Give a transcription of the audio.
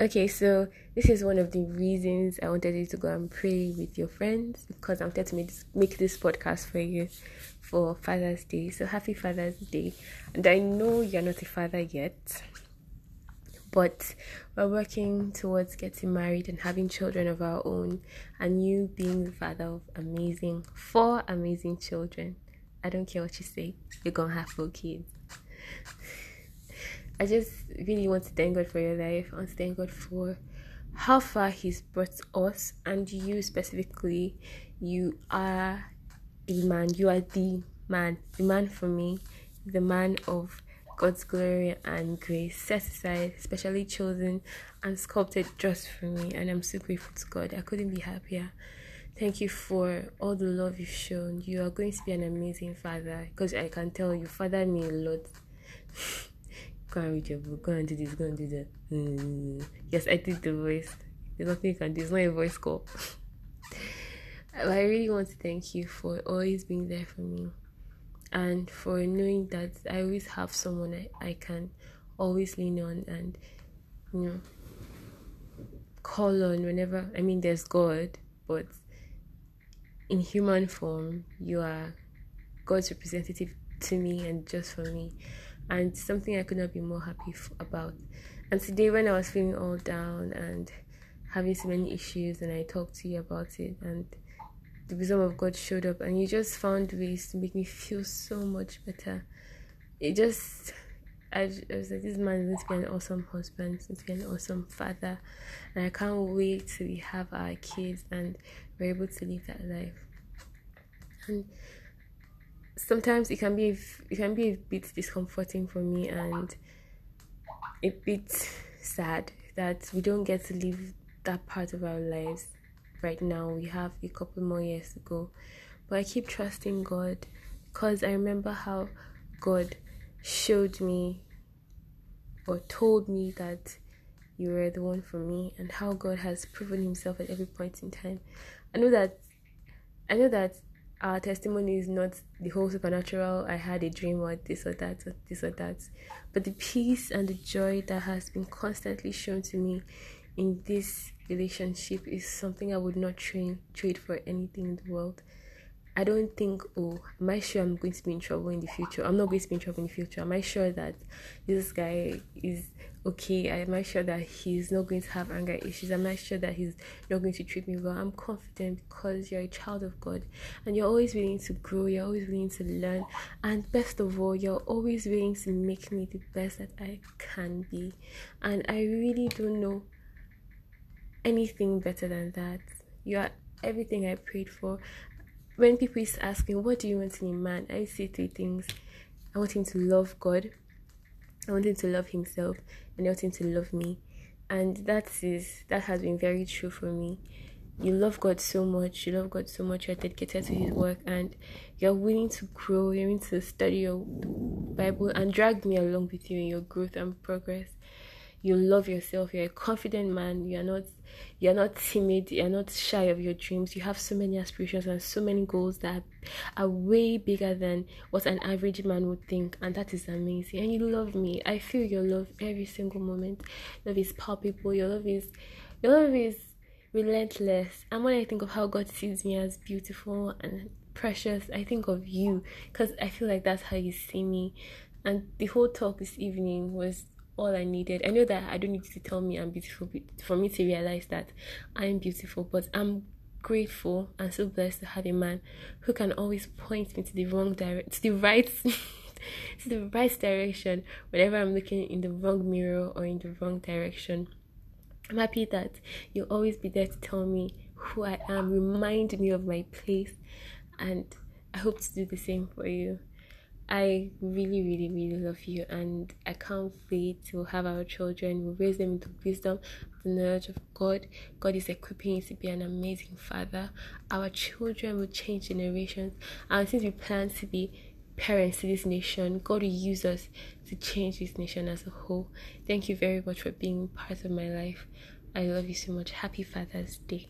Okay, so this is one of the reasons I wanted you to go and pray with your friends because I'm going to make this, make this podcast for you for Father's Day. So happy Father's Day. And I know you're not a father yet, but we're working towards getting married and having children of our own, and you being the father of amazing, four amazing children. I don't care what you say, you're gonna have four kids. I just really want to thank God for your life. I want to thank God for how far He's brought us and you specifically. You are a man. You are the man. The man for me. The man of God's glory and grace set aside, specially chosen and sculpted just for me. And I'm so grateful to God. I couldn't be happier. Thank you for all the love you've shown. You are going to be an amazing father because I can tell you, father me a lot. go and read your book, go and do this, go and do that. Mm. Yes, I did the voice. There's nothing you can do, it's not a voice call. I really want to thank you for always being there for me and for knowing that I always have someone I, I can always lean on and, you know, call on whenever. I mean, there's God, but in human form, you are God's representative to me and just for me and something I could not be more happy f- about. And today, when I was feeling all down and having so many issues, and I talked to you about it, and the wisdom of God showed up, and you just found ways to make me feel so much better. It just, I, I was like, this man is going to be an awesome husband, going to be an awesome father, and I can't wait till we have our kids and we're able to live that life. And sometimes it can be it can be a bit discomforting for me and a bit sad that we don't get to live that part of our lives right now. We have a couple more years to go. But I keep trusting God because I remember how God showed me or told me that you were the one for me and how God has proven himself at every point in time. I know that I know that our testimony is not the whole supernatural. I had a dream or this or that or this or that. But the peace and the joy that has been constantly shown to me in this relationship is something i would not train trade for anything in the world I don't think, oh, am I sure I'm going to be in trouble in the future? I'm not going to be in trouble in the future. Am I sure that this guy is okay? Am I sure that he's not going to have anger issues? Am I sure that he's not going to treat me well? I'm confident because you're a child of God and you're always willing to grow, you're always willing to learn, and best of all, you're always willing to make me the best that I can be. And I really don't know anything better than that. You are everything I prayed for when people is asking, What do you want in a man? I say three things. I want him to love God, I want him to love himself, and I want him to love me. And that is that has been very true for me. You love God so much, you love God so much, you're dedicated to his work and you're willing to grow, you're willing to study your Bible and drag me along with you in your growth and progress you love yourself you're a confident man you're not you're not timid you're not shy of your dreams. You have so many aspirations and so many goals that are way bigger than what an average man would think and that is amazing. And you love me. I feel your love every single moment. Love is palpable. Your love is your love is relentless. And when i think of how god sees me as beautiful and precious i think of you because i feel like that's how you see me. And the whole talk this evening was all I needed. I know that I don't need to tell me I'm beautiful for me to realize that I'm beautiful, but I'm grateful and so blessed to have a man who can always point me to the wrong direct to the right to the right direction whenever I'm looking in the wrong mirror or in the wrong direction. I'm happy that you'll always be there to tell me who I am, remind me of my place, and I hope to do the same for you. I really, really, really love you, and I can't wait to have our children. We'll raise them into wisdom, the knowledge of God. God is equipping you to be an amazing father. Our children will change generations, and since we plan to be parents to this nation, God will use us to change this nation as a whole. Thank you very much for being part of my life. I love you so much. Happy Father's Day.